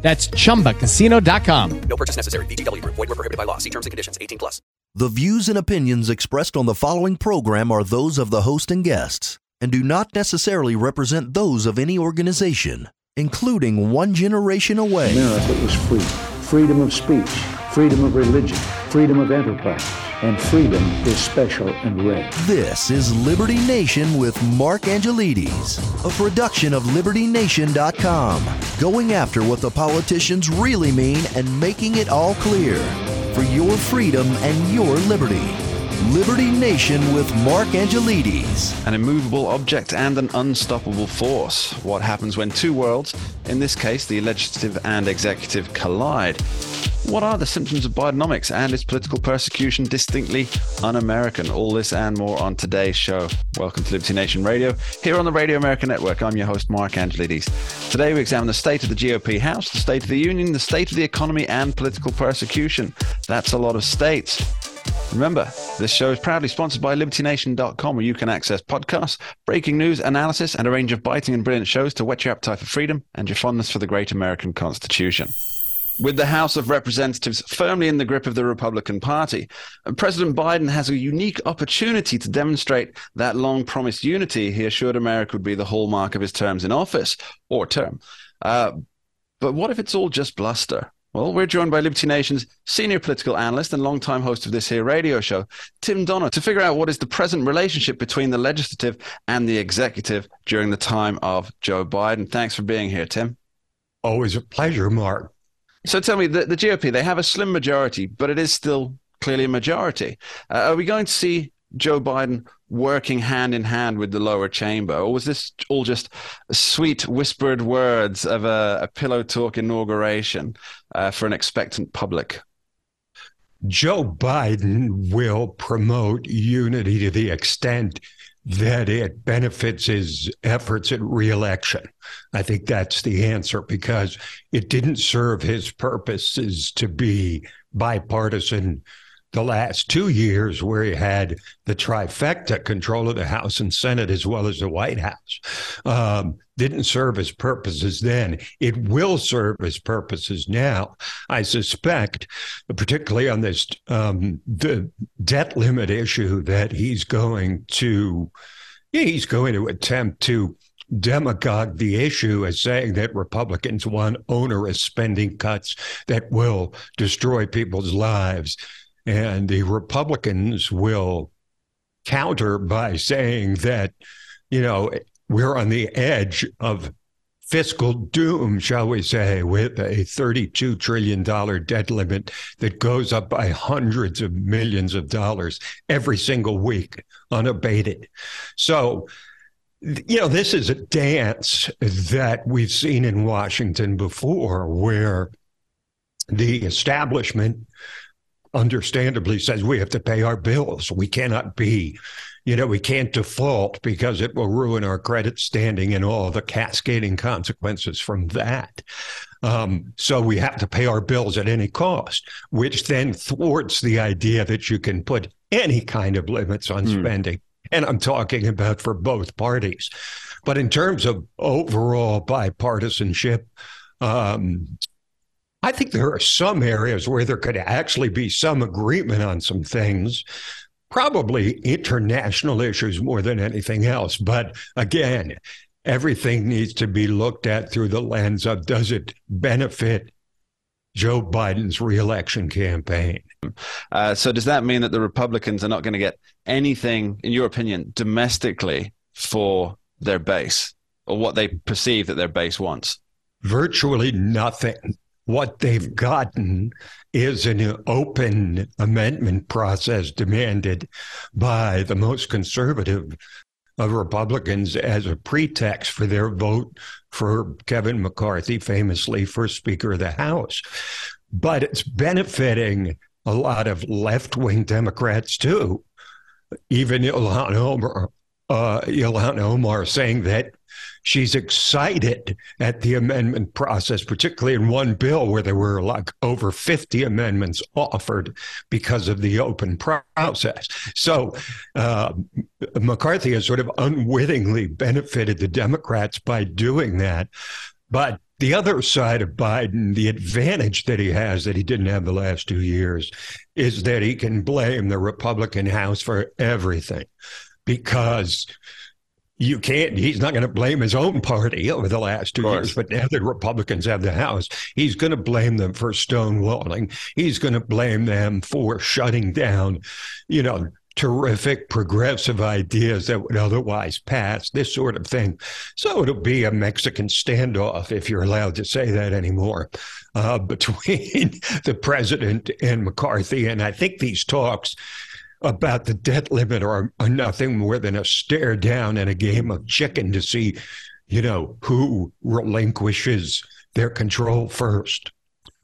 That's chumbacasino.com. No purchase necessary. VGW Group. Void were prohibited by law. See terms and conditions. 18 plus. The views and opinions expressed on the following program are those of the host and guests and do not necessarily represent those of any organization, including One Generation Away. America is free. Freedom of speech, freedom of religion, freedom of enterprise, and freedom is special and rare. This is Liberty Nation with Mark Angelides, a production of LibertyNation.com, going after what the politicians really mean and making it all clear for your freedom and your liberty. Liberty Nation with Mark Angelides. An immovable object and an unstoppable force. What happens when two worlds, in this case the legislative and executive, collide? What are the symptoms of Bidenomics and is political persecution distinctly un American? All this and more on today's show. Welcome to Liberty Nation Radio, here on the Radio America Network. I'm your host, Mark Angelides. Today we examine the state of the GOP House, the state of the Union, the state of the economy, and political persecution. That's a lot of states. Remember, this show is proudly sponsored by LibertyNation.com, where you can access podcasts, breaking news, analysis, and a range of biting and brilliant shows to whet your appetite for freedom and your fondness for the great American Constitution. With the House of Representatives firmly in the grip of the Republican Party, President Biden has a unique opportunity to demonstrate that long promised unity he assured America would be the hallmark of his terms in office or term. Uh, but what if it's all just bluster? Well, we're joined by Liberty Nation's senior political analyst and longtime host of this here radio show, Tim Donner, to figure out what is the present relationship between the legislative and the executive during the time of Joe Biden. Thanks for being here, Tim. Always a pleasure, Mark. So tell me, the, the GOP, they have a slim majority, but it is still clearly a majority. Uh, are we going to see Joe Biden working hand in hand with the lower chamber, or was this all just sweet whispered words of a, a pillow talk inauguration uh, for an expectant public? Joe Biden will promote unity to the extent that it benefits his efforts at reelection. I think that's the answer because it didn't serve his purposes to be bipartisan the last two years where he had the trifecta control of the House and Senate as well as the White House. Um, didn't serve his purposes then. It will serve his purposes now. I suspect, particularly on this um, the debt limit issue, that he's going to he's going to attempt to demagogue the issue as saying that Republicans want onerous spending cuts that will destroy people's lives. And the Republicans will counter by saying that, you know, we're on the edge of fiscal doom, shall we say, with a $32 trillion debt limit that goes up by hundreds of millions of dollars every single week, unabated. So, you know, this is a dance that we've seen in Washington before where the establishment understandably says we have to pay our bills. We cannot be, you know, we can't default because it will ruin our credit standing and all the cascading consequences from that. Um, so we have to pay our bills at any cost, which then thwarts the idea that you can put any kind of limits on mm. spending. And I'm talking about for both parties. But in terms of overall bipartisanship, um, I think there are some areas where there could actually be some agreement on some things, probably international issues more than anything else. But again, everything needs to be looked at through the lens of does it benefit Joe Biden's reelection campaign? Uh, so, does that mean that the Republicans are not going to get anything, in your opinion, domestically for their base or what they perceive that their base wants? Virtually nothing what they've gotten is an open amendment process demanded by the most conservative of Republicans as a pretext for their vote for Kevin McCarthy, famously for Speaker of the House. But it's benefiting a lot of left wing Democrats too. Even Ilhan Omar, uh, Ilhan Omar saying that she's excited at the amendment process, particularly in one bill where there were like over 50 amendments offered because of the open process. So uh, McCarthy has sort of unwittingly benefited the Democrats by doing that. But the other side of Biden, the advantage that he has that he didn't have the last two years, is that he can blame the Republican House for everything because you can't he's not going to blame his own party over the last two years but now the republicans have the house. He's going to blame them for stonewalling. He's going to blame them for shutting down you know terrific progressive ideas that would otherwise pass this sort of thing. So it'll be a mexican standoff if you're allowed to say that anymore uh, between the president and mccarthy. And i think these talks about the debt limit are, are nothing more than a stare down and a game of chicken to see, you know, who relinquishes their control first.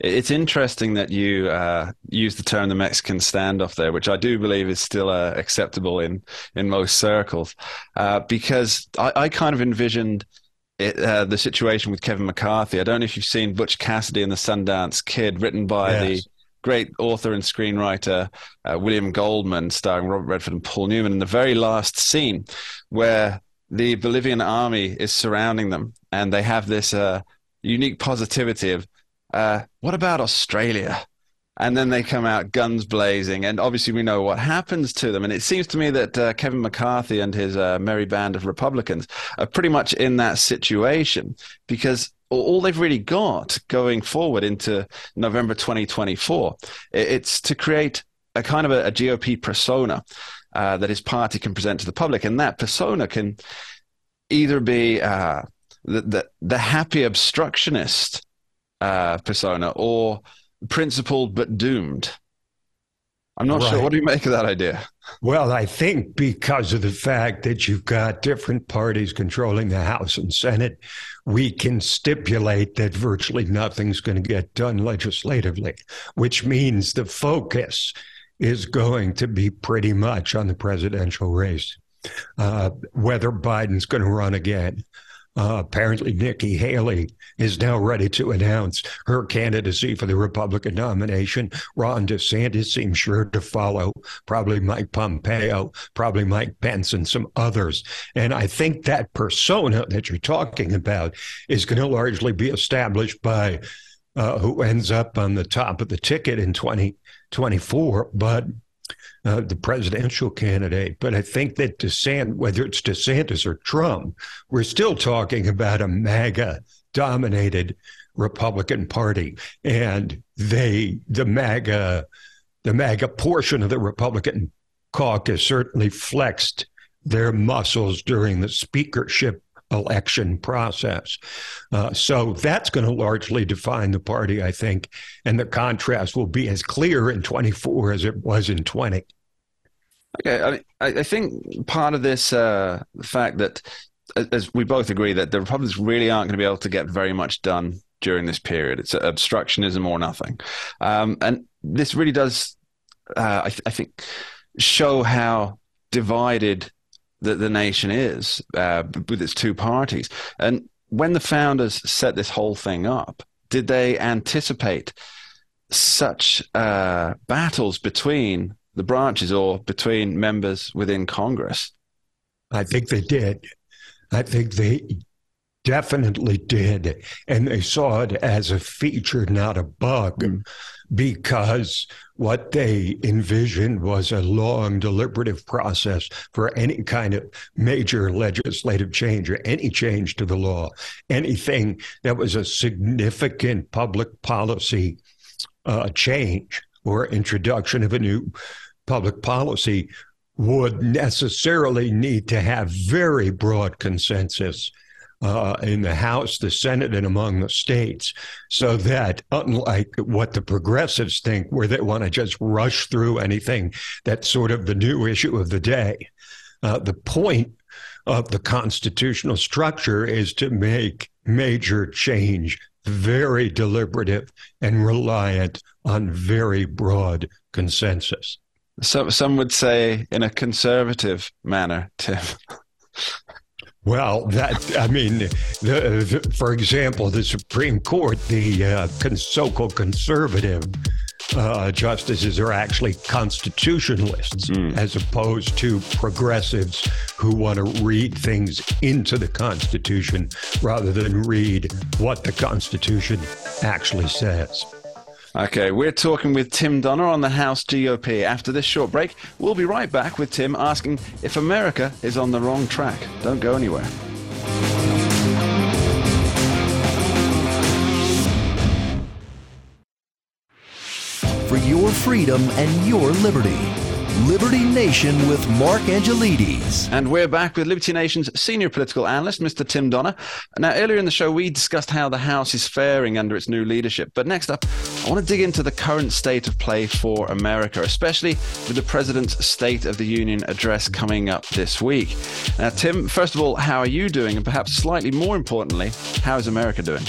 It's interesting that you uh, use the term the Mexican standoff there, which I do believe is still uh, acceptable in, in most circles, uh, because I, I, kind of envisioned it, uh, the situation with Kevin McCarthy. I don't know if you've seen Butch Cassidy and the Sundance Kid, written by yes. Great author and screenwriter uh, William Goldman, starring Robert Redford and Paul Newman, in the very last scene where the Bolivian army is surrounding them, and they have this uh, unique positivity of, uh, "What about Australia?" And then they come out guns blazing, and obviously we know what happens to them. And it seems to me that uh, Kevin McCarthy and his uh, merry band of Republicans are pretty much in that situation because all they've really got going forward into November 2024. It's to create a kind of a, a GOP persona uh, that his party can present to the public, and that persona can either be uh, the, the, the happy obstructionist uh, persona or principled but doomed. I'm not right. sure. What do you make of that idea? Well, I think because of the fact that you've got different parties controlling the House and Senate, we can stipulate that virtually nothing's going to get done legislatively, which means the focus is going to be pretty much on the presidential race. Uh, whether Biden's going to run again, uh, apparently, Nikki Haley is now ready to announce her candidacy for the Republican nomination. Ron DeSantis seems sure to follow, probably Mike Pompeo, probably Mike Pence, and some others. And I think that persona that you're talking about is going to largely be established by uh, who ends up on the top of the ticket in 2024. But uh, the presidential candidate. But I think that DeSantis, whether it's DeSantis or Trump, we're still talking about a MAGA dominated Republican Party. And they, the MAGA, the MAGA portion of the Republican caucus certainly flexed their muscles during the speakership election process. Uh, so that's going to largely define the party, I think, and the contrast will be as clear in 24 as it was in 20. Okay, I, I think part of this uh, fact that, as we both agree, that the Republicans really aren't going to be able to get very much done during this period. It's obstructionism or nothing, um, and this really does, uh, I, th- I, think, show how divided the, the nation is uh, with its two parties. And when the founders set this whole thing up, did they anticipate such uh, battles between the branches or between members within Congress? I think they did. I think they definitely did. And they saw it as a feature, not a bug, mm. because what they envisioned was a long, deliberative process for any kind of major legislative change or any change to the law, anything that was a significant public policy uh, change or introduction of a new public policy would necessarily need to have very broad consensus uh, in the House, the Senate, and among the states, so that unlike what the progressives think, where they want to just rush through anything that's sort of the new issue of the day, uh, the point of the constitutional structure is to make major change very deliberative and reliant on very broad consensus. So some would say in a conservative manner, Tim. Well, that I mean, the, the, for example, the Supreme Court, the uh, so-called conservative uh, justices are actually constitutionalists mm. as opposed to progressives who want to read things into the Constitution rather than read what the Constitution actually says. Okay, we're talking with Tim Donner on the House GOP. After this short break, we'll be right back with Tim asking if America is on the wrong track. Don't go anywhere. For your freedom and your liberty. Liberty Nation with Mark Angelides. And we're back with Liberty Nation's senior political analyst, Mr. Tim Donner. Now, earlier in the show, we discussed how the House is faring under its new leadership. But next up, I want to dig into the current state of play for America, especially with the President's State of the Union address coming up this week. Now, Tim, first of all, how are you doing? And perhaps slightly more importantly, how is America doing?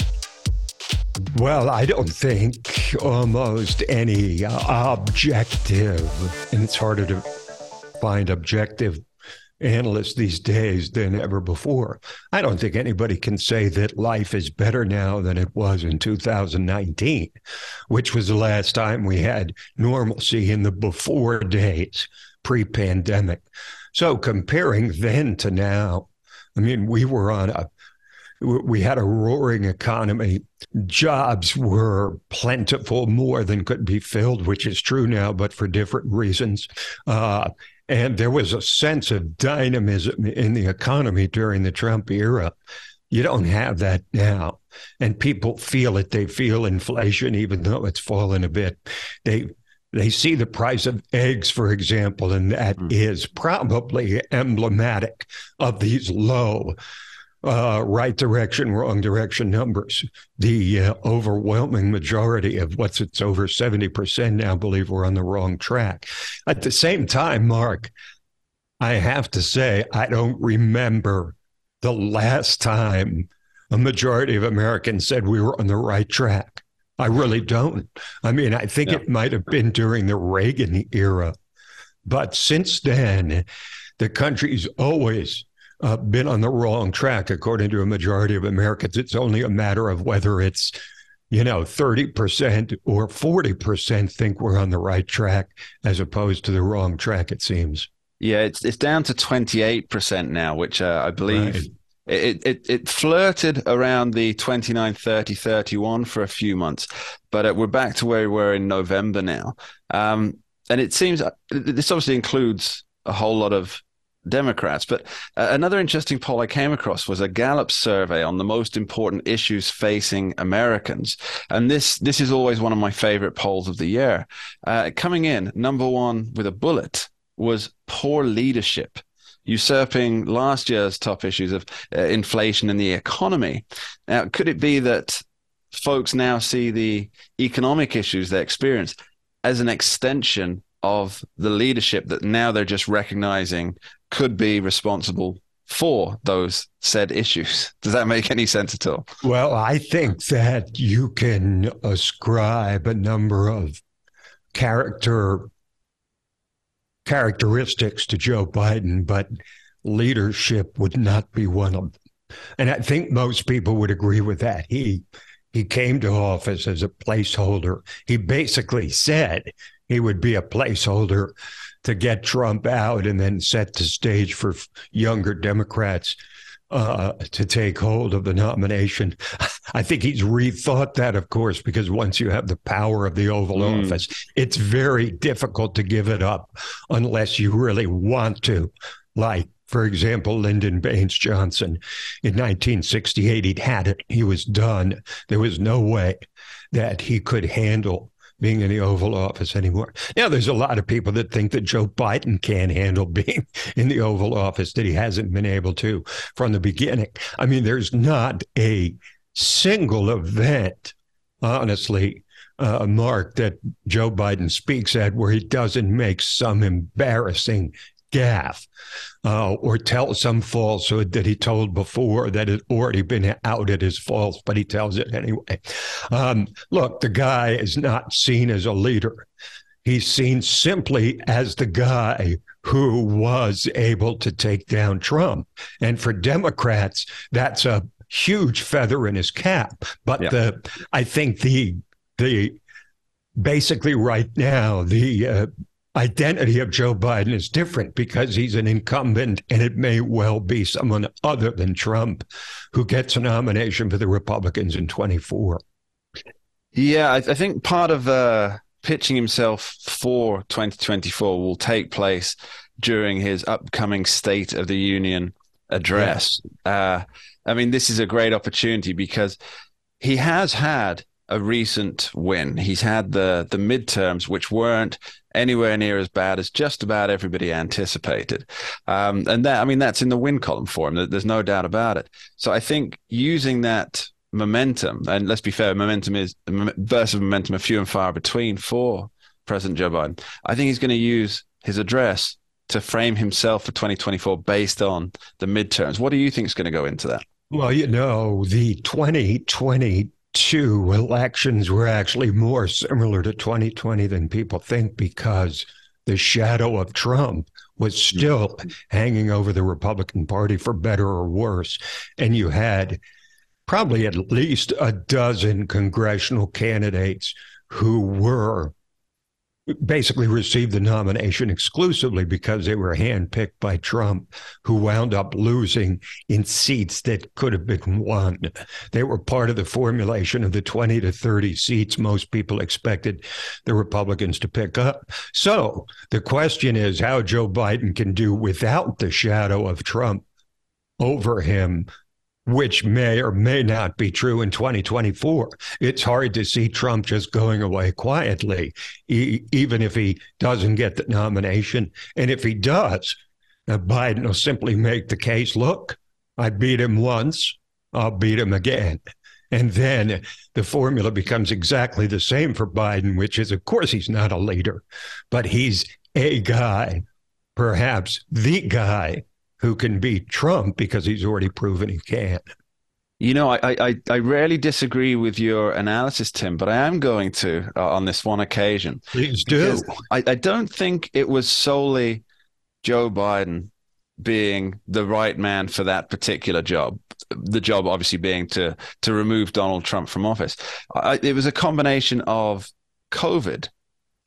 Well, I don't think almost any uh, objective, and it's harder to find objective analysts these days than ever before. I don't think anybody can say that life is better now than it was in 2019, which was the last time we had normalcy in the before days pre pandemic. So comparing then to now, I mean, we were on a we had a roaring economy. Jobs were plentiful, more than could be filled, which is true now, but for different reasons. Uh, and there was a sense of dynamism in the economy during the Trump era. You don't have that now. And people feel it. They feel inflation, even though it's fallen a bit. They they see the price of eggs, for example, and that mm. is probably emblematic of these low uh, right direction, wrong direction numbers. The uh, overwhelming majority of what's it's over 70% now believe we're on the wrong track. At the same time, Mark, I have to say, I don't remember the last time a majority of Americans said we were on the right track. I really don't. I mean, I think yeah. it might have been during the Reagan era. But since then, the country's always uh, been on the wrong track, according to a majority of Americans. It's only a matter of whether it's, you know, 30% or 40% think we're on the right track as opposed to the wrong track, it seems. Yeah, it's it's down to 28% now, which uh, I believe. Right. It, it it flirted around the 29, 30, 31 for a few months, but uh, we're back to where we were in November now. Um, and it seems uh, this obviously includes a whole lot of Democrats. But uh, another interesting poll I came across was a Gallup survey on the most important issues facing Americans, and this this is always one of my favorite polls of the year. Uh, coming in number one with a bullet was poor leadership. Usurping last year's top issues of uh, inflation and the economy. Now, could it be that folks now see the economic issues they experience as an extension of the leadership that now they're just recognizing could be responsible for those said issues. Does that make any sense at all? Well, I think that you can ascribe a number of character characteristics to Joe Biden, but leadership would not be one of them. And I think most people would agree with that. He he came to office as a placeholder. He basically said he would be a placeholder to get Trump out and then set the stage for younger Democrats uh, to take hold of the nomination. I think he's rethought that, of course, because once you have the power of the Oval mm. Office, it's very difficult to give it up unless you really want to. Like, for example, Lyndon Baines Johnson in 1968, he'd had it, he was done. There was no way that he could handle being in the Oval Office anymore. Now, there's a lot of people that think that Joe Biden can't handle being in the Oval Office, that he hasn't been able to from the beginning. I mean, there's not a single event, honestly, uh, Mark, that Joe Biden speaks at where he doesn't make some embarrassing gaffe uh, or tell some falsehood that he told before that had already been outed as false, but he tells it anyway. Um, look, the guy is not seen as a leader. He's seen simply as the guy who was able to take down Trump. And for Democrats, that's a huge feather in his cap. But yeah. the I think the the basically right now the uh, identity of Joe Biden is different because he's an incumbent and it may well be someone other than Trump who gets a nomination for the Republicans in 24. Yeah, I, I think part of uh, pitching himself for 2024 will take place during his upcoming State of the Union address. Yeah. Uh, I mean, this is a great opportunity because he has had a recent win. He's had the the midterms, which weren't anywhere near as bad as just about everybody anticipated. Um, and that, I mean, that's in the win column for him. There's no doubt about it. So I think using that momentum, and let's be fair, momentum is versus momentum, a few and far between for President Joe Biden. I think he's going to use his address to frame himself for 2024 based on the midterms. What do you think is going to go into that? Well, you know, the 2020 two elections were actually more similar to 2020 than people think because the shadow of Trump was mm. still hanging over the Republican Party for better or worse. And you had probably at least a dozen congressional candidates who were basically received the nomination exclusively because they were handpicked by Trump, who wound up losing in seats that could have been won. They were part of the formulation of the 20 to 30 seats most people expected the Republicans to pick up. So the question is how Joe Biden can do without the shadow of Trump over him which may or may not be true in 2024. It's hard to see Trump just going away quietly, e- even if he doesn't get the nomination. And if he does, Biden will simply make the case look, I beat him once, I'll beat him again. And then the formula becomes exactly the same for Biden, which is, of course, he's not a leader, but he's a guy, perhaps the guy who can beat Trump because he's already proven he can. You know, I, I, I rarely disagree with your analysis, Tim, but I am going to uh, on this one occasion. Please do. I, I don't think it was solely Joe Biden being the right man for that particular job. The job, obviously, being to to remove Donald Trump from office. I, it was a combination of COVID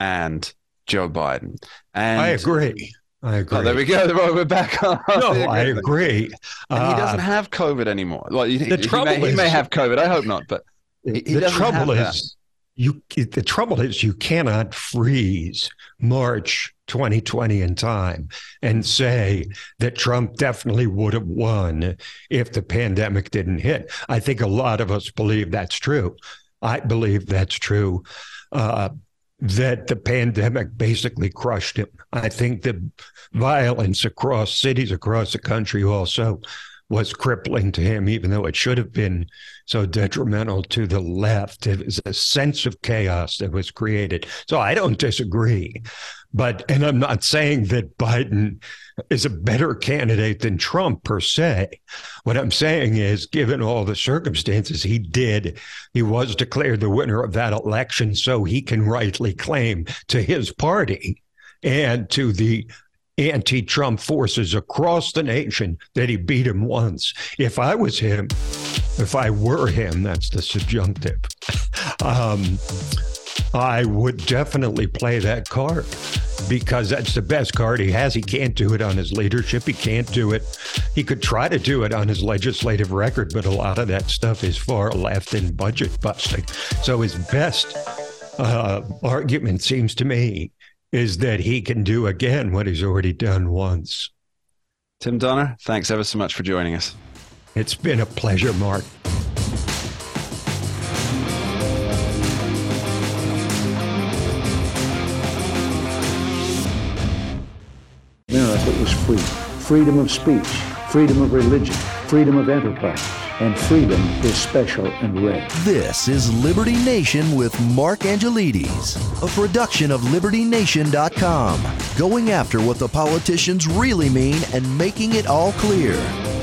and Joe Biden. And I agree. I agree. Oh, there we go. We're back on. No, I agree. And he doesn't uh, have COVID anymore. Well, the he, trouble may, is, he may have COVID. I hope not, but he, he the trouble is you. The trouble is you cannot freeze March 2020 in time and say that Trump definitely would have won if the pandemic didn't hit. I think a lot of us believe that's true. I believe that's true. Uh, that the pandemic basically crushed him. I think the violence across cities across the country also was crippling to him, even though it should have been so detrimental to the left. It was a sense of chaos that was created. So I don't disagree. But, and I'm not saying that Biden is a better candidate than Trump per se. What I'm saying is, given all the circumstances he did, he was declared the winner of that election. So he can rightly claim to his party and to the anti Trump forces across the nation that he beat him once. If I was him, if I were him, that's the subjunctive. Um, I would definitely play that card because that's the best card he has. He can't do it on his leadership. He can't do it. He could try to do it on his legislative record, but a lot of that stuff is far left and budget busting. So his best uh, argument seems to me is that he can do again what he's already done once. Tim Donner, thanks ever so much for joining us. It's been a pleasure, Mark. Free. Freedom of speech, freedom of religion, freedom of enterprise, and freedom is special and rare. This is Liberty Nation with Mark Angelides, a production of LibertyNation.com, going after what the politicians really mean and making it all clear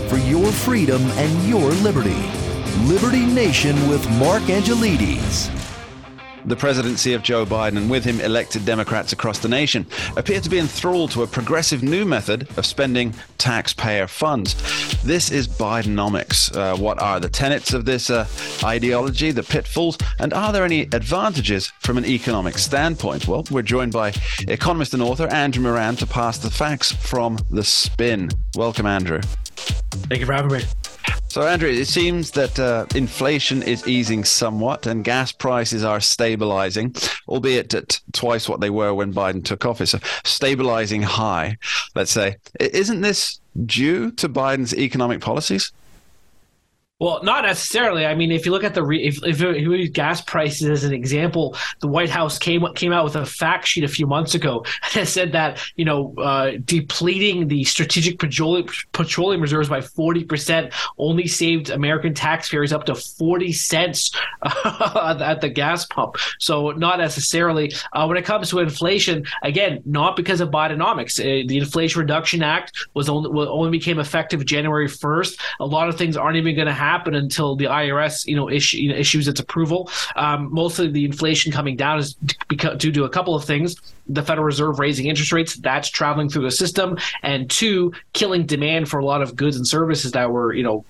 for your freedom and your liberty. Liberty Nation with Mark Angelides. The presidency of Joe Biden and with him elected Democrats across the nation appear to be enthralled to a progressive new method of spending taxpayer funds. This is Bidenomics. Uh, what are the tenets of this uh, ideology, the pitfalls, and are there any advantages from an economic standpoint? Well, we're joined by economist and author Andrew Moran to pass the facts from the spin. Welcome, Andrew. Thank you for having me. So, Andrew, it seems that uh, inflation is easing somewhat and gas prices are stabilizing, albeit at twice what they were when Biden took office. So stabilizing high, let's say. Isn't this due to Biden's economic policies? Well, not necessarily. I mean, if you look at the re- if, if you use gas prices as an example, the White House came came out with a fact sheet a few months ago that said that you know uh, depleting the strategic petroleum, petroleum reserves by forty percent only saved American taxpayers up to forty cents at the gas pump. So not necessarily. Uh, when it comes to inflation, again, not because of Bidenomics. Uh, the Inflation Reduction Act was only only became effective January first. A lot of things aren't even going to happen until the IRS, you know, issue, you know, issues its approval. Um, mostly the inflation coming down is due to a couple of things: the Federal Reserve raising interest rates, that's traveling through the system, and two, killing demand for a lot of goods and services that were, you know,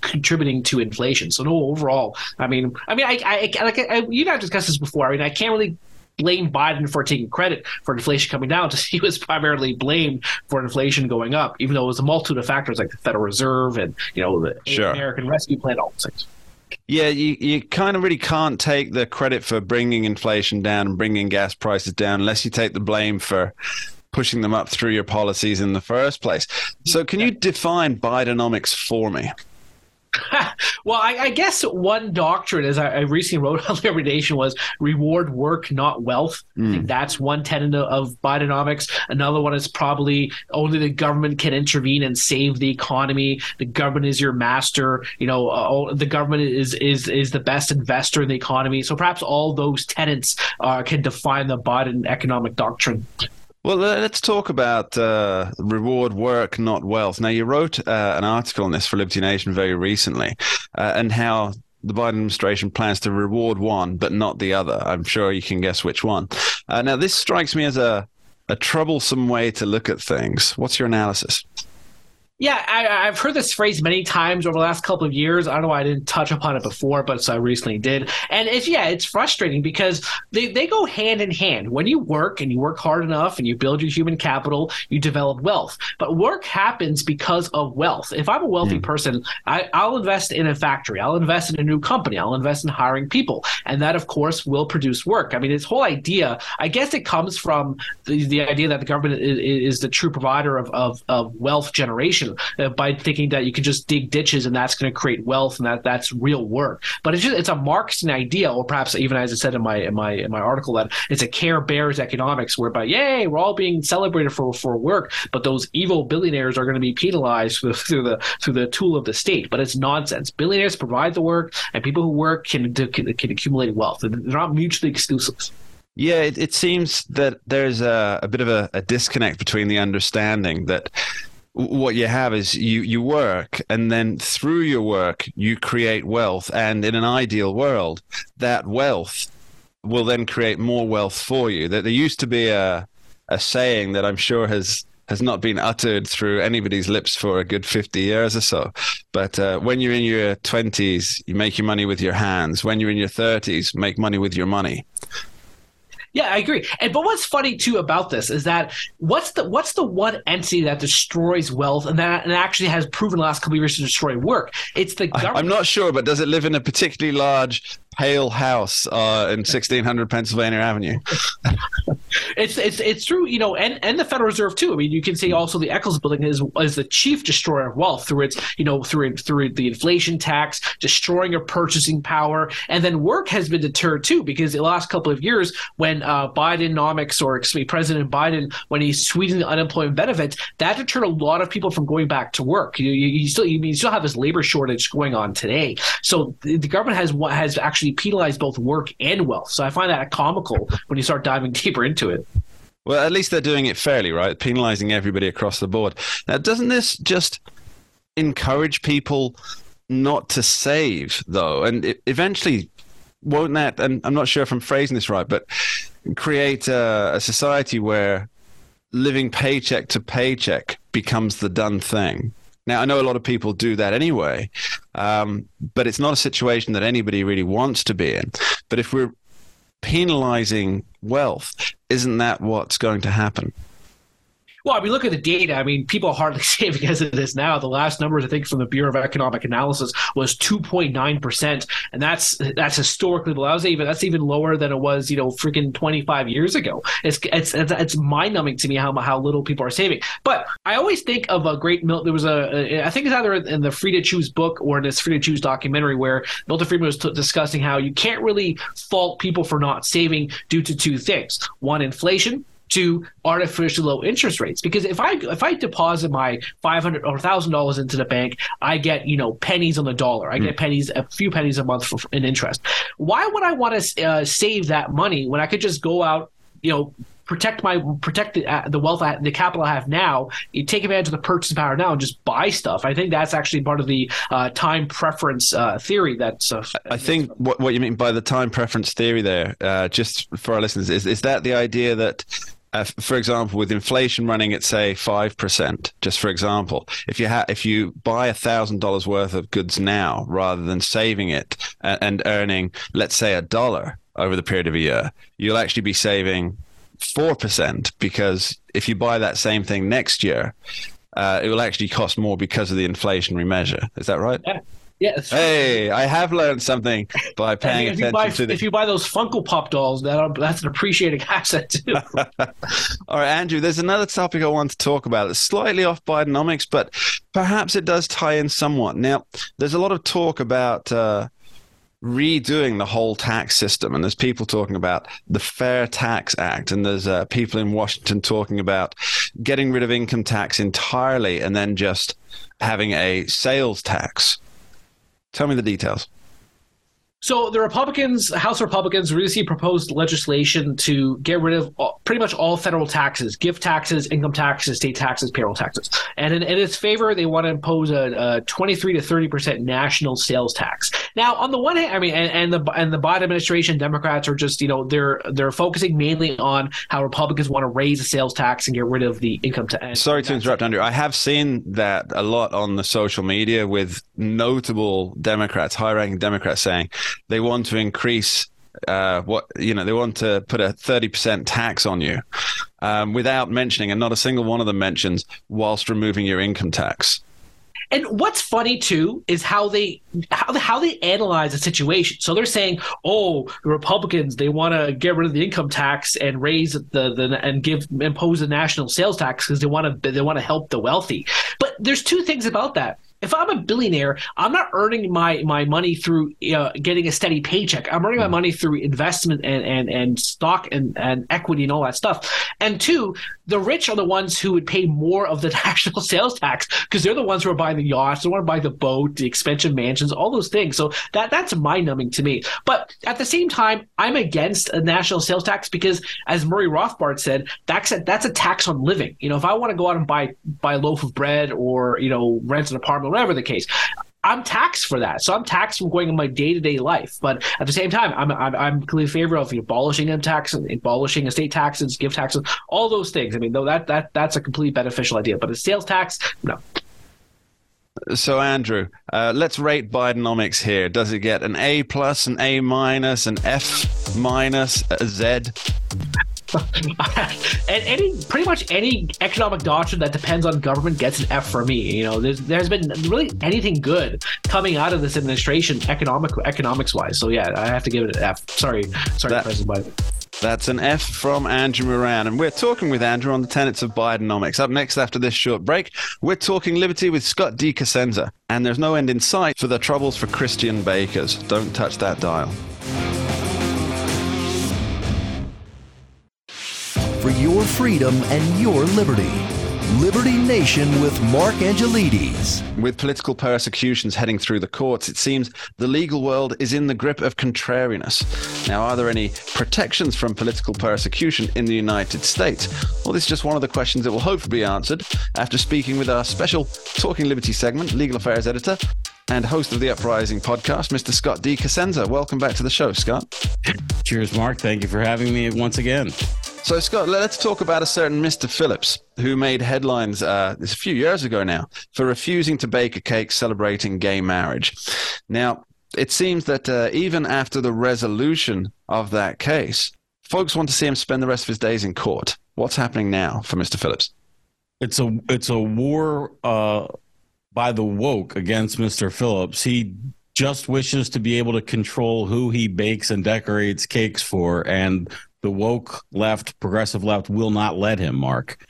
contributing to inflation. So no, overall, I mean, I mean, I, I like I, you and I discussed this before. I mean, I can't really blame Biden for taking credit for inflation coming down. He was primarily blamed for inflation going up, even though it was a multitude of factors like the Federal Reserve and you know the sure. American Rescue Plan, all those things. Yeah, you, you kind of really can't take the credit for bringing inflation down and bringing gas prices down unless you take the blame for pushing them up through your policies in the first place. So, can you define Bidenomics for me? well, I, I, guess one doctrine, as I, I recently wrote on Liberty Nation, was reward work, not wealth. Mm. I think hmm. that's one tenet of Bidenomics. Another one is probably only the government can intervene and save the economy. The government is your master. You know, uh, the government is is is the best investor in the economy. So perhaps all those tenets uh, can define the Biden economic doctrine. Well, let's talk about uh, reward work, not wealth. Now, you wrote uh, an article on this for Liberty Nation very recently, uh, and how the Biden administration plans to reward one but not the other. I'm sure you can guess which one. Uh, now, this strikes me as a, a troublesome way to look at things. What's your analysis? Yeah, I, have heard this phrase many times over the last couple of years. I don't know why I didn't touch upon it before, but so I recently did. And it's yeah, it's frustrating because they, they go hand in hand. When you work and you work hard enough and you build your human capital, you develop wealth. But work happens because of wealth. If I'm a wealthy mm. person, I, I'll invest in a factory, I'll invest in a new company, I'll invest in hiring people, and that of course will produce work. I mean, this whole idea, I guess it comes from the, the idea that the government is, is the true provider of, of, of wealth generation uh, by thinking that you can just dig ditches and that's going to create wealth and that that's real work. But it's just it's a Marxian idea, or perhaps even as I said in my in my in my article that it's a Care Bears economics, whereby yay, we're all being celebrated for for work, but those evil billionaires are going to be penalized through, through the through the tool of the state. But it's nonsense. Billionaires provide the work, and people who work can can, can accumulate wealth. They're not mutually exclusive. Yeah, it, it seems that there's a, a bit of a, a disconnect between the understanding that what you have is you you work and then through your work you create wealth and in an ideal world that wealth will then create more wealth for you. That there used to be a a saying that i'm sure has has not been uttered through anybody's lips for a good 50 years or so but uh, when you're in your 20s you make your money with your hands. When you're in your 30s make money with your money yeah, I agree. And but what's funny too about this is that what's the what's the one entity that destroys wealth and that and actually has proven the last couple of years to destroy work? It's the government. I'm not sure, but does it live in a particularly large pale house uh, in 1600 Pennsylvania Avenue. it's it's it's true, you know, and and the Federal Reserve too. I mean, you can see also the Eccles Building is is the chief destroyer of wealth through its you know through through the inflation tax, destroying your purchasing power, and then work has been deterred too because the last couple of years when uh, Bidenomics or excuse me, President Biden when he sweetened the unemployment benefits, that deterred a lot of people from going back to work. You, you, you still you, you still have this labor shortage going on today, so the, the government has what has actually actually penalize both work and wealth. So I find that comical when you start diving deeper into it. Well, at least they're doing it fairly, right? Penalizing everybody across the board. Now, doesn't this just encourage people not to save, though? And eventually, won't that? And I'm not sure if I'm phrasing this right, but create a, a society where living paycheck to paycheck becomes the done thing. Now, I know a lot of people do that anyway, um, but it's not a situation that anybody really wants to be in. But if we're penalizing wealth, isn't that what's going to happen? Well, I mean, look at the data. I mean, people are hardly saving as it is now. The last numbers, I think, from the Bureau of Economic Analysis was 2.9 percent, and that's that's historically low. That's even that's even lower than it was, you know, freaking 25 years ago. It's it's it's, it's mind numbing to me how how little people are saving. But I always think of a great Milton. There was a, a I think it's either in the Free to Choose book or in this Free to Choose documentary where Milton Friedman was t- discussing how you can't really fault people for not saving due to two things: one, inflation to artificially low interest rates. Because if i if i deposit my 500 or 1000 dollars into the bank i get you know pennies on the dollar. I get mm. pennies a few pennies a month for, in interest. Why would i want to uh, save that money when i could just go out you know protect my protect the, uh, the wealth I, the capital I have now. You take advantage of the purchase power now and just buy stuff. I think that's actually part of the uh, time preference uh, theory. That's uh, I think what what you mean by the time preference theory there, uh, just for our listeners, is is that the idea that uh, for example, with inflation running at say five percent, just for example, if you ha- if you buy a thousand dollars worth of goods now rather than saving it and, and earning, let's say, a dollar over the period of a year, you'll actually be saving four percent because if you buy that same thing next year, uh, it will actually cost more because of the inflationary measure. Is that right? Yeah. Yeah. Hey, I have learned something by paying attention buy, to the. If you buy those Funko Pop dolls, that are, that's an appreciating asset too. All right, Andrew. There's another topic I want to talk about. It's slightly off Bidenomics, but perhaps it does tie in somewhat. Now, there's a lot of talk about. Uh, redoing the whole tax system. And there's people talking about the Fair Tax Act, and there's uh, people in Washington talking about getting rid of income tax entirely and then just having a sales tax. Tell me the details. So the Republicans, House Republicans, recently proposed legislation to get rid of all, pretty much all federal taxes, gift taxes, income taxes, state taxes, payroll taxes. And in, in its favor, they want to impose a, a 23 to 30 percent national sales tax. Now, on the one hand, I mean, and, and, the and the Biden administration, Democrats are just you know they're they're focusing mainly on how Republicans want to raise the sales tax and get rid of the income tax. Sorry to interrupt, Andrew. I have seen that a lot on the social media with notable Democrats, high-ranking Democrats, saying they want to increase uh, what you know they want to put a 30% tax on you um, without mentioning and not a single one of them mentions whilst removing your income tax and what's funny too is how they how how they analyze the situation. So they're saying, "Oh, the Republicans they want to get rid of the income tax and raise the, the and give impose a national sales tax because they want to they want to help the wealthy." But there's two things about that if I'm a billionaire, I'm not earning my my money through uh, getting a steady paycheck. I'm earning my mm. money through investment and and, and stock and, and equity and all that stuff. And two, the rich are the ones who would pay more of the national sales tax because they're the ones who are buying the yachts, they want to buy the boat, the expensive mansions, all those things. So that that's mind numbing to me. But at the same time, I'm against a national sales tax because, as Murray Rothbard said, that's a, that's a tax on living. You know, if I want to go out and buy buy a loaf of bread or you know rent an apartment, whatever the case, I'm taxed for that. So I'm taxed from going in my day to day life. But at the same time, I'm I'm, I'm clearly in favor of abolishing income tax, abolishing estate taxes, gift taxes, all those things. I mean, though that that that's a completely beneficial idea. But a sales tax, no. So Andrew, uh, let's rate Bidenomics here. Does it get an A plus, an A minus, an F minus, a Z? and any pretty much any economic doctrine that depends on government gets an F for me. You know, there's there's been really anything good coming out of this administration, economic economics wise. So yeah, I have to give it an F. Sorry, sorry, that, President Biden. That's an F from Andrew Moran. And we're talking with Andrew on the tenets of Bidenomics. Up next, after this short break, we're talking liberty with Scott D. Cosenza. And there's no end in sight for the troubles for Christian bakers. Don't touch that dial. Freedom and your liberty. Liberty Nation with Mark Angelides. With political persecutions heading through the courts, it seems the legal world is in the grip of contrariness. Now, are there any protections from political persecution in the United States? Well, this is just one of the questions that will hopefully be answered after speaking with our special Talking Liberty segment, legal affairs editor, and host of the Uprising podcast, Mr. Scott D. Cosenza. Welcome back to the show, Scott. Cheers, Mark. Thank you for having me once again. So, Scott, let's talk about a certain Mr. Phillips who made headlines uh, a few years ago now for refusing to bake a cake celebrating gay marriage. Now, it seems that uh, even after the resolution of that case, folks want to see him spend the rest of his days in court. What's happening now for Mr. Phillips? It's a it's a war uh, by the woke against Mr. Phillips. He just wishes to be able to control who he bakes and decorates cakes for, and the woke left, progressive left, will not let him, Mark.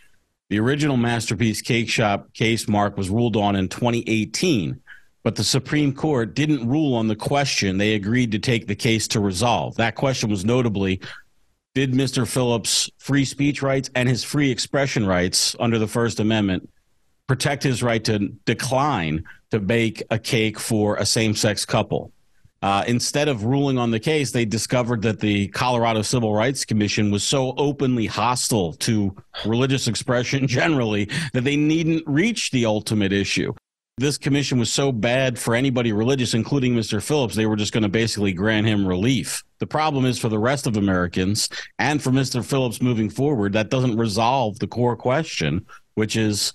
The original Masterpiece Cake Shop case, Mark, was ruled on in 2018, but the Supreme Court didn't rule on the question they agreed to take the case to resolve. That question was notably did Mr. Phillips' free speech rights and his free expression rights under the First Amendment protect his right to decline to bake a cake for a same sex couple? Uh, instead of ruling on the case, they discovered that the Colorado Civil Rights Commission was so openly hostile to religious expression generally that they needn't reach the ultimate issue. This commission was so bad for anybody religious, including Mr. Phillips, they were just going to basically grant him relief. The problem is for the rest of Americans and for Mr. Phillips moving forward, that doesn't resolve the core question, which is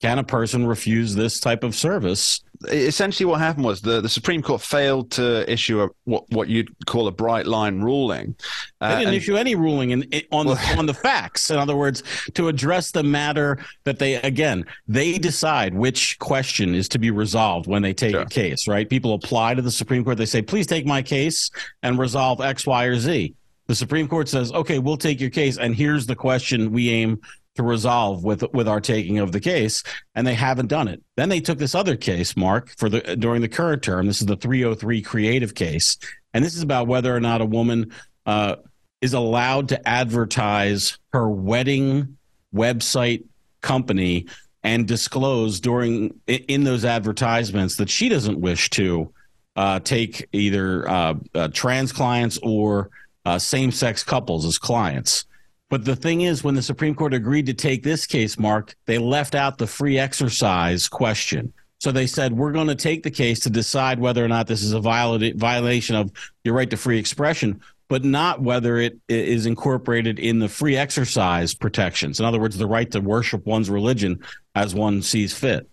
can a person refuse this type of service? Essentially, what happened was the, the Supreme Court failed to issue a what, what you'd call a bright line ruling. Uh, they didn't and, issue any ruling in, in, on well, the on the facts. In other words, to address the matter that they again they decide which question is to be resolved when they take sure. a case. Right? People apply to the Supreme Court. They say, "Please take my case and resolve X, Y, or Z." The Supreme Court says, "Okay, we'll take your case, and here's the question we aim to resolve with with our taking of the case, and they haven't done it. Then they took this other case, Mark, for the during the current term. This is the 303 creative case, and this is about whether or not a woman uh, is allowed to advertise her wedding website company and disclose during in those advertisements that she doesn't wish to uh, take either uh, uh trans clients or uh, same sex couples as clients. But the thing is, when the Supreme Court agreed to take this case, Mark, they left out the free exercise question. So they said, we're going to take the case to decide whether or not this is a violation of your right to free expression, but not whether it is incorporated in the free exercise protections. In other words, the right to worship one's religion as one sees fit.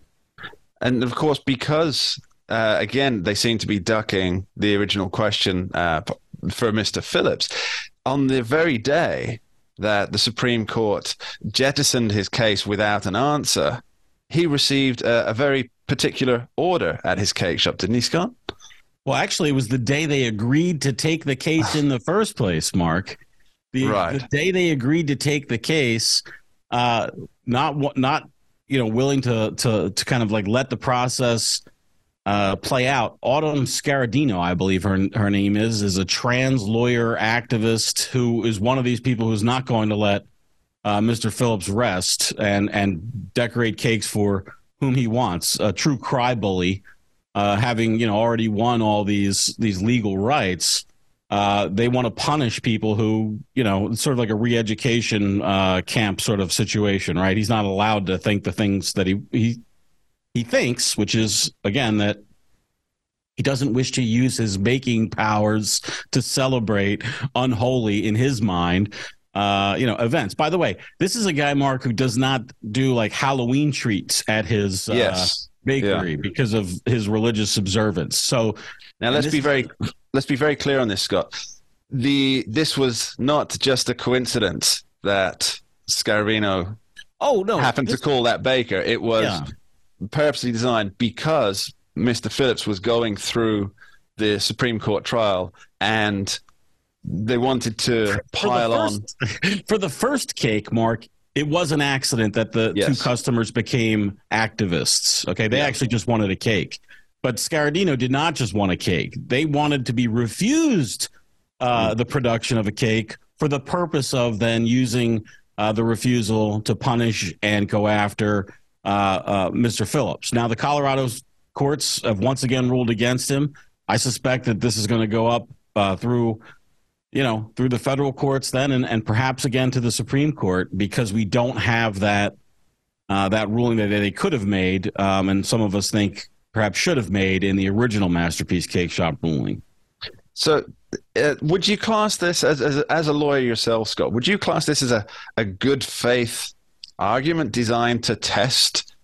And of course, because, uh, again, they seem to be ducking the original question uh, for Mr. Phillips, on the very day that the Supreme Court jettisoned his case without an answer, he received a, a very particular order at his cake shop, didn't he, Scott? Well, actually, it was the day they agreed to take the case in the first place, Mark. The, right. the day they agreed to take the case, uh, not not you know willing to to to kind of like let the process uh, play out. Autumn Scaradino, I believe her her name is, is a trans lawyer activist who is one of these people who's not going to let uh, Mr. Phillips rest and and decorate cakes for whom he wants. A true cry bully, uh, having you know already won all these these legal rights. Uh, they want to punish people who, you know, sort of like a re-education uh, camp sort of situation, right? He's not allowed to think the things that he he he thinks, which is again that he doesn't wish to use his baking powers to celebrate unholy in his mind uh, you know, events. By the way, this is a guy, Mark, who does not do like Halloween treats at his uh, yes. bakery yeah. because of his religious observance. So now let's be very let's be very clear on this, Scott. The this was not just a coincidence that Scaravino oh no happened this, to call that baker. It was yeah purposely designed because Mr. Phillips was going through the Supreme Court trial and they wanted to pile first, on. For the first cake, Mark, it was an accident that the yes. two customers became activists. Okay, they yeah. actually just wanted a cake. But Scaradino did not just want a cake. They wanted to be refused uh, the production of a cake for the purpose of then using uh, the refusal to punish and go after Mr. Phillips. Now, the Colorado courts have once again ruled against him. I suspect that this is going to go up uh, through, you know, through the federal courts then, and, and perhaps again to the Supreme Court because we don't have that uh, that ruling that they could have made. Um, and some of us think perhaps should have made in the original masterpiece cake shop ruling. So, uh, would you class this as, as as a lawyer yourself, Scott? Would you class this as a, a good faith argument designed to test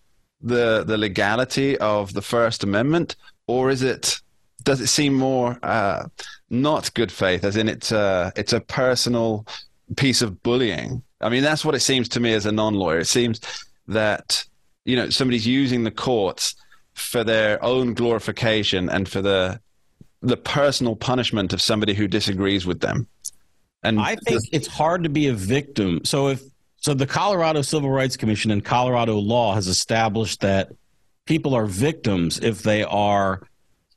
the the legality of the First Amendment, or is it does it seem more uh, not good faith, as in it's a it's a personal piece of bullying? I mean, that's what it seems to me as a non-lawyer. It seems that you know somebody's using the courts for their own glorification and for the the personal punishment of somebody who disagrees with them. And I think it's hard to be a victim. So if so the Colorado Civil Rights Commission and Colorado law has established that people are victims if they are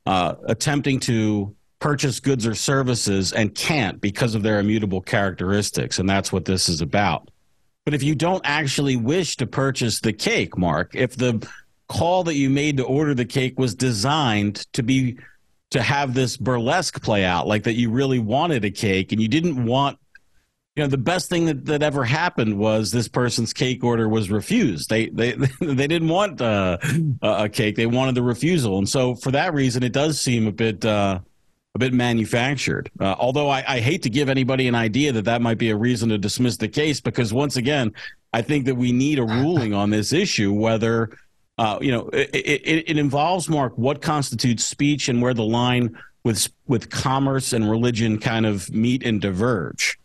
uh, attempting to purchase goods or services and can't because of their immutable characteristics. And that's what this is about. But if you don't actually wish to purchase the cake, Mark, if the call that you made to order the cake was designed to be to have this burlesque play out, like that you really wanted a cake and you didn't want you know the best thing that, that ever happened was this person's cake order was refused. They they they didn't want uh, a cake. They wanted the refusal. And so for that reason it does seem a bit uh, a bit manufactured. Uh, although I, I hate to give anybody an idea that that might be a reason to dismiss the case because once again i think that we need a ruling on this issue whether uh, you know, it, it, it, involves Mark what constitutes speech and where the line with with commerce and religion kind of meet and diverge.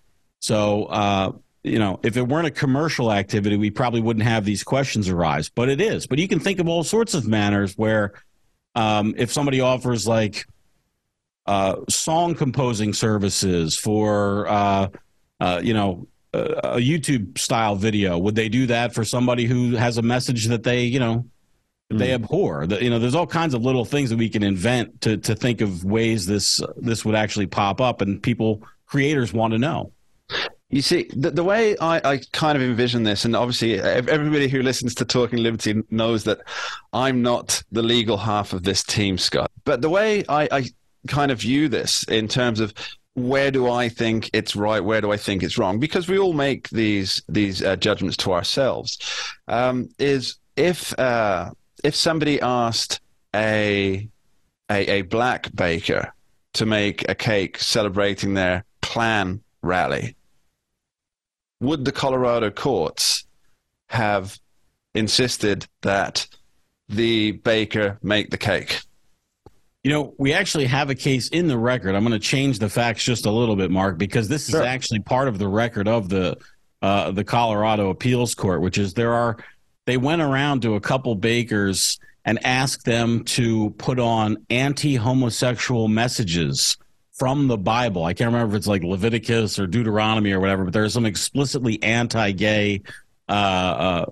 So, uh, you know, if it weren't a commercial activity, we probably wouldn't have these questions arise. But it is. But you can think of all sorts of manners where, um, if somebody offers like uh, song composing services for, uh, uh, you know, a YouTube style video, would they do that for somebody who has a message that they, you know, they mm. abhor. The, you know, there's all kinds of little things that we can invent to to think of ways this this would actually pop up, and people creators want to know. You see, the, the way I, I kind of envision this, and obviously everybody who listens to Talking Liberty knows that I'm not the legal half of this team, Scott. But the way I, I kind of view this in terms of where do I think it's right? Where do I think it's wrong? Because we all make these these uh, judgments to ourselves. Um, is if uh, if somebody asked a, a a black baker to make a cake celebrating their Klan rally, would the Colorado courts have insisted that the baker make the cake? You know, we actually have a case in the record. I'm going to change the facts just a little bit, Mark, because this sure. is actually part of the record of the uh, the Colorado Appeals Court, which is there are they went around to a couple bakers and asked them to put on anti-homosexual messages from the Bible. I can't remember if it's like Leviticus or Deuteronomy or whatever, but there's some explicitly anti-gay uh, uh,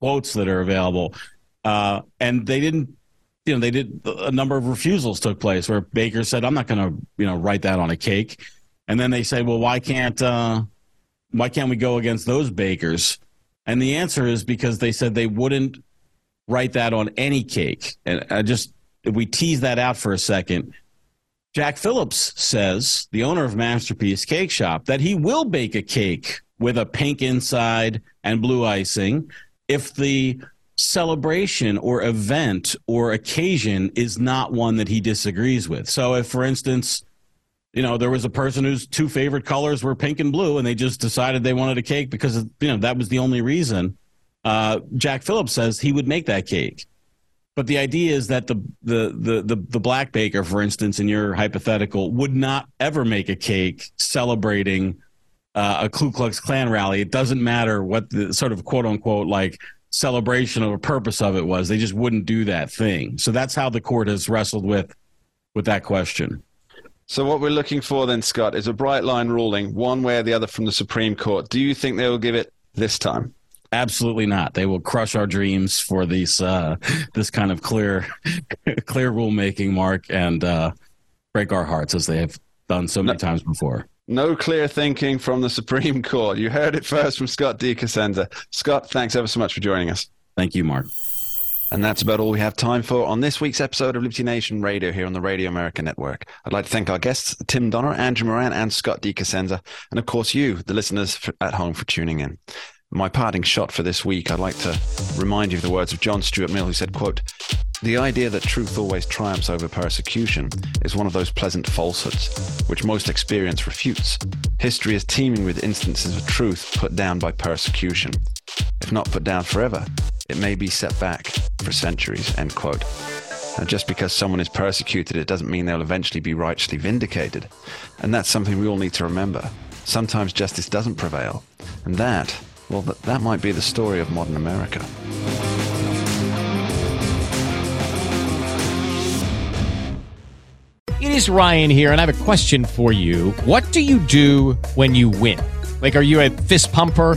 quotes that are available, uh, and they didn't. You know, they did a number of refusals took place where Baker said, "I'm not going to, you know, write that on a cake," and then they said, "Well, why can't uh, why can't we go against those bakers?" And the answer is because they said they wouldn't write that on any cake. And I just, if we tease that out for a second, Jack Phillips says, the owner of Masterpiece Cake Shop, that he will bake a cake with a pink inside and blue icing if the celebration or event or occasion is not one that he disagrees with. So if, for instance, you know, there was a person whose two favorite colors were pink and blue, and they just decided they wanted a cake because you know that was the only reason. Uh, Jack Phillips says he would make that cake, but the idea is that the, the the the the black baker, for instance, in your hypothetical, would not ever make a cake celebrating uh, a Ku Klux Klan rally. It doesn't matter what the sort of quote unquote like celebration or purpose of it was; they just wouldn't do that thing. So that's how the court has wrestled with with that question. So what we're looking for then, Scott, is a bright line ruling, one way or the other from the Supreme Court. Do you think they will give it this time? Absolutely not. They will crush our dreams for these uh, this kind of clear clear rulemaking, Mark, and uh, break our hearts as they have done so many no, times before. No clear thinking from the Supreme Court. You heard it first from Scott D. Cosenza. Scott, thanks ever so much for joining us. Thank you, Mark. And that's about all we have time for on this week's episode of Liberty Nation Radio here on the Radio America Network. I'd like to thank our guests, Tim Donner, Andrew Moran, and Scott D. Cosenza, and of course you, the listeners at home, for tuning in. My parting shot for this week, I'd like to remind you of the words of John Stuart Mill, who said, quote, The idea that truth always triumphs over persecution is one of those pleasant falsehoods, which most experience refutes. History is teeming with instances of truth put down by persecution. If not put down forever, it may be set back for centuries. End quote. Now, just because someone is persecuted, it doesn't mean they'll eventually be righteously vindicated. And that's something we all need to remember. Sometimes justice doesn't prevail. And that, well, that, that might be the story of modern America. It is Ryan here, and I have a question for you. What do you do when you win? Like, are you a fist pumper?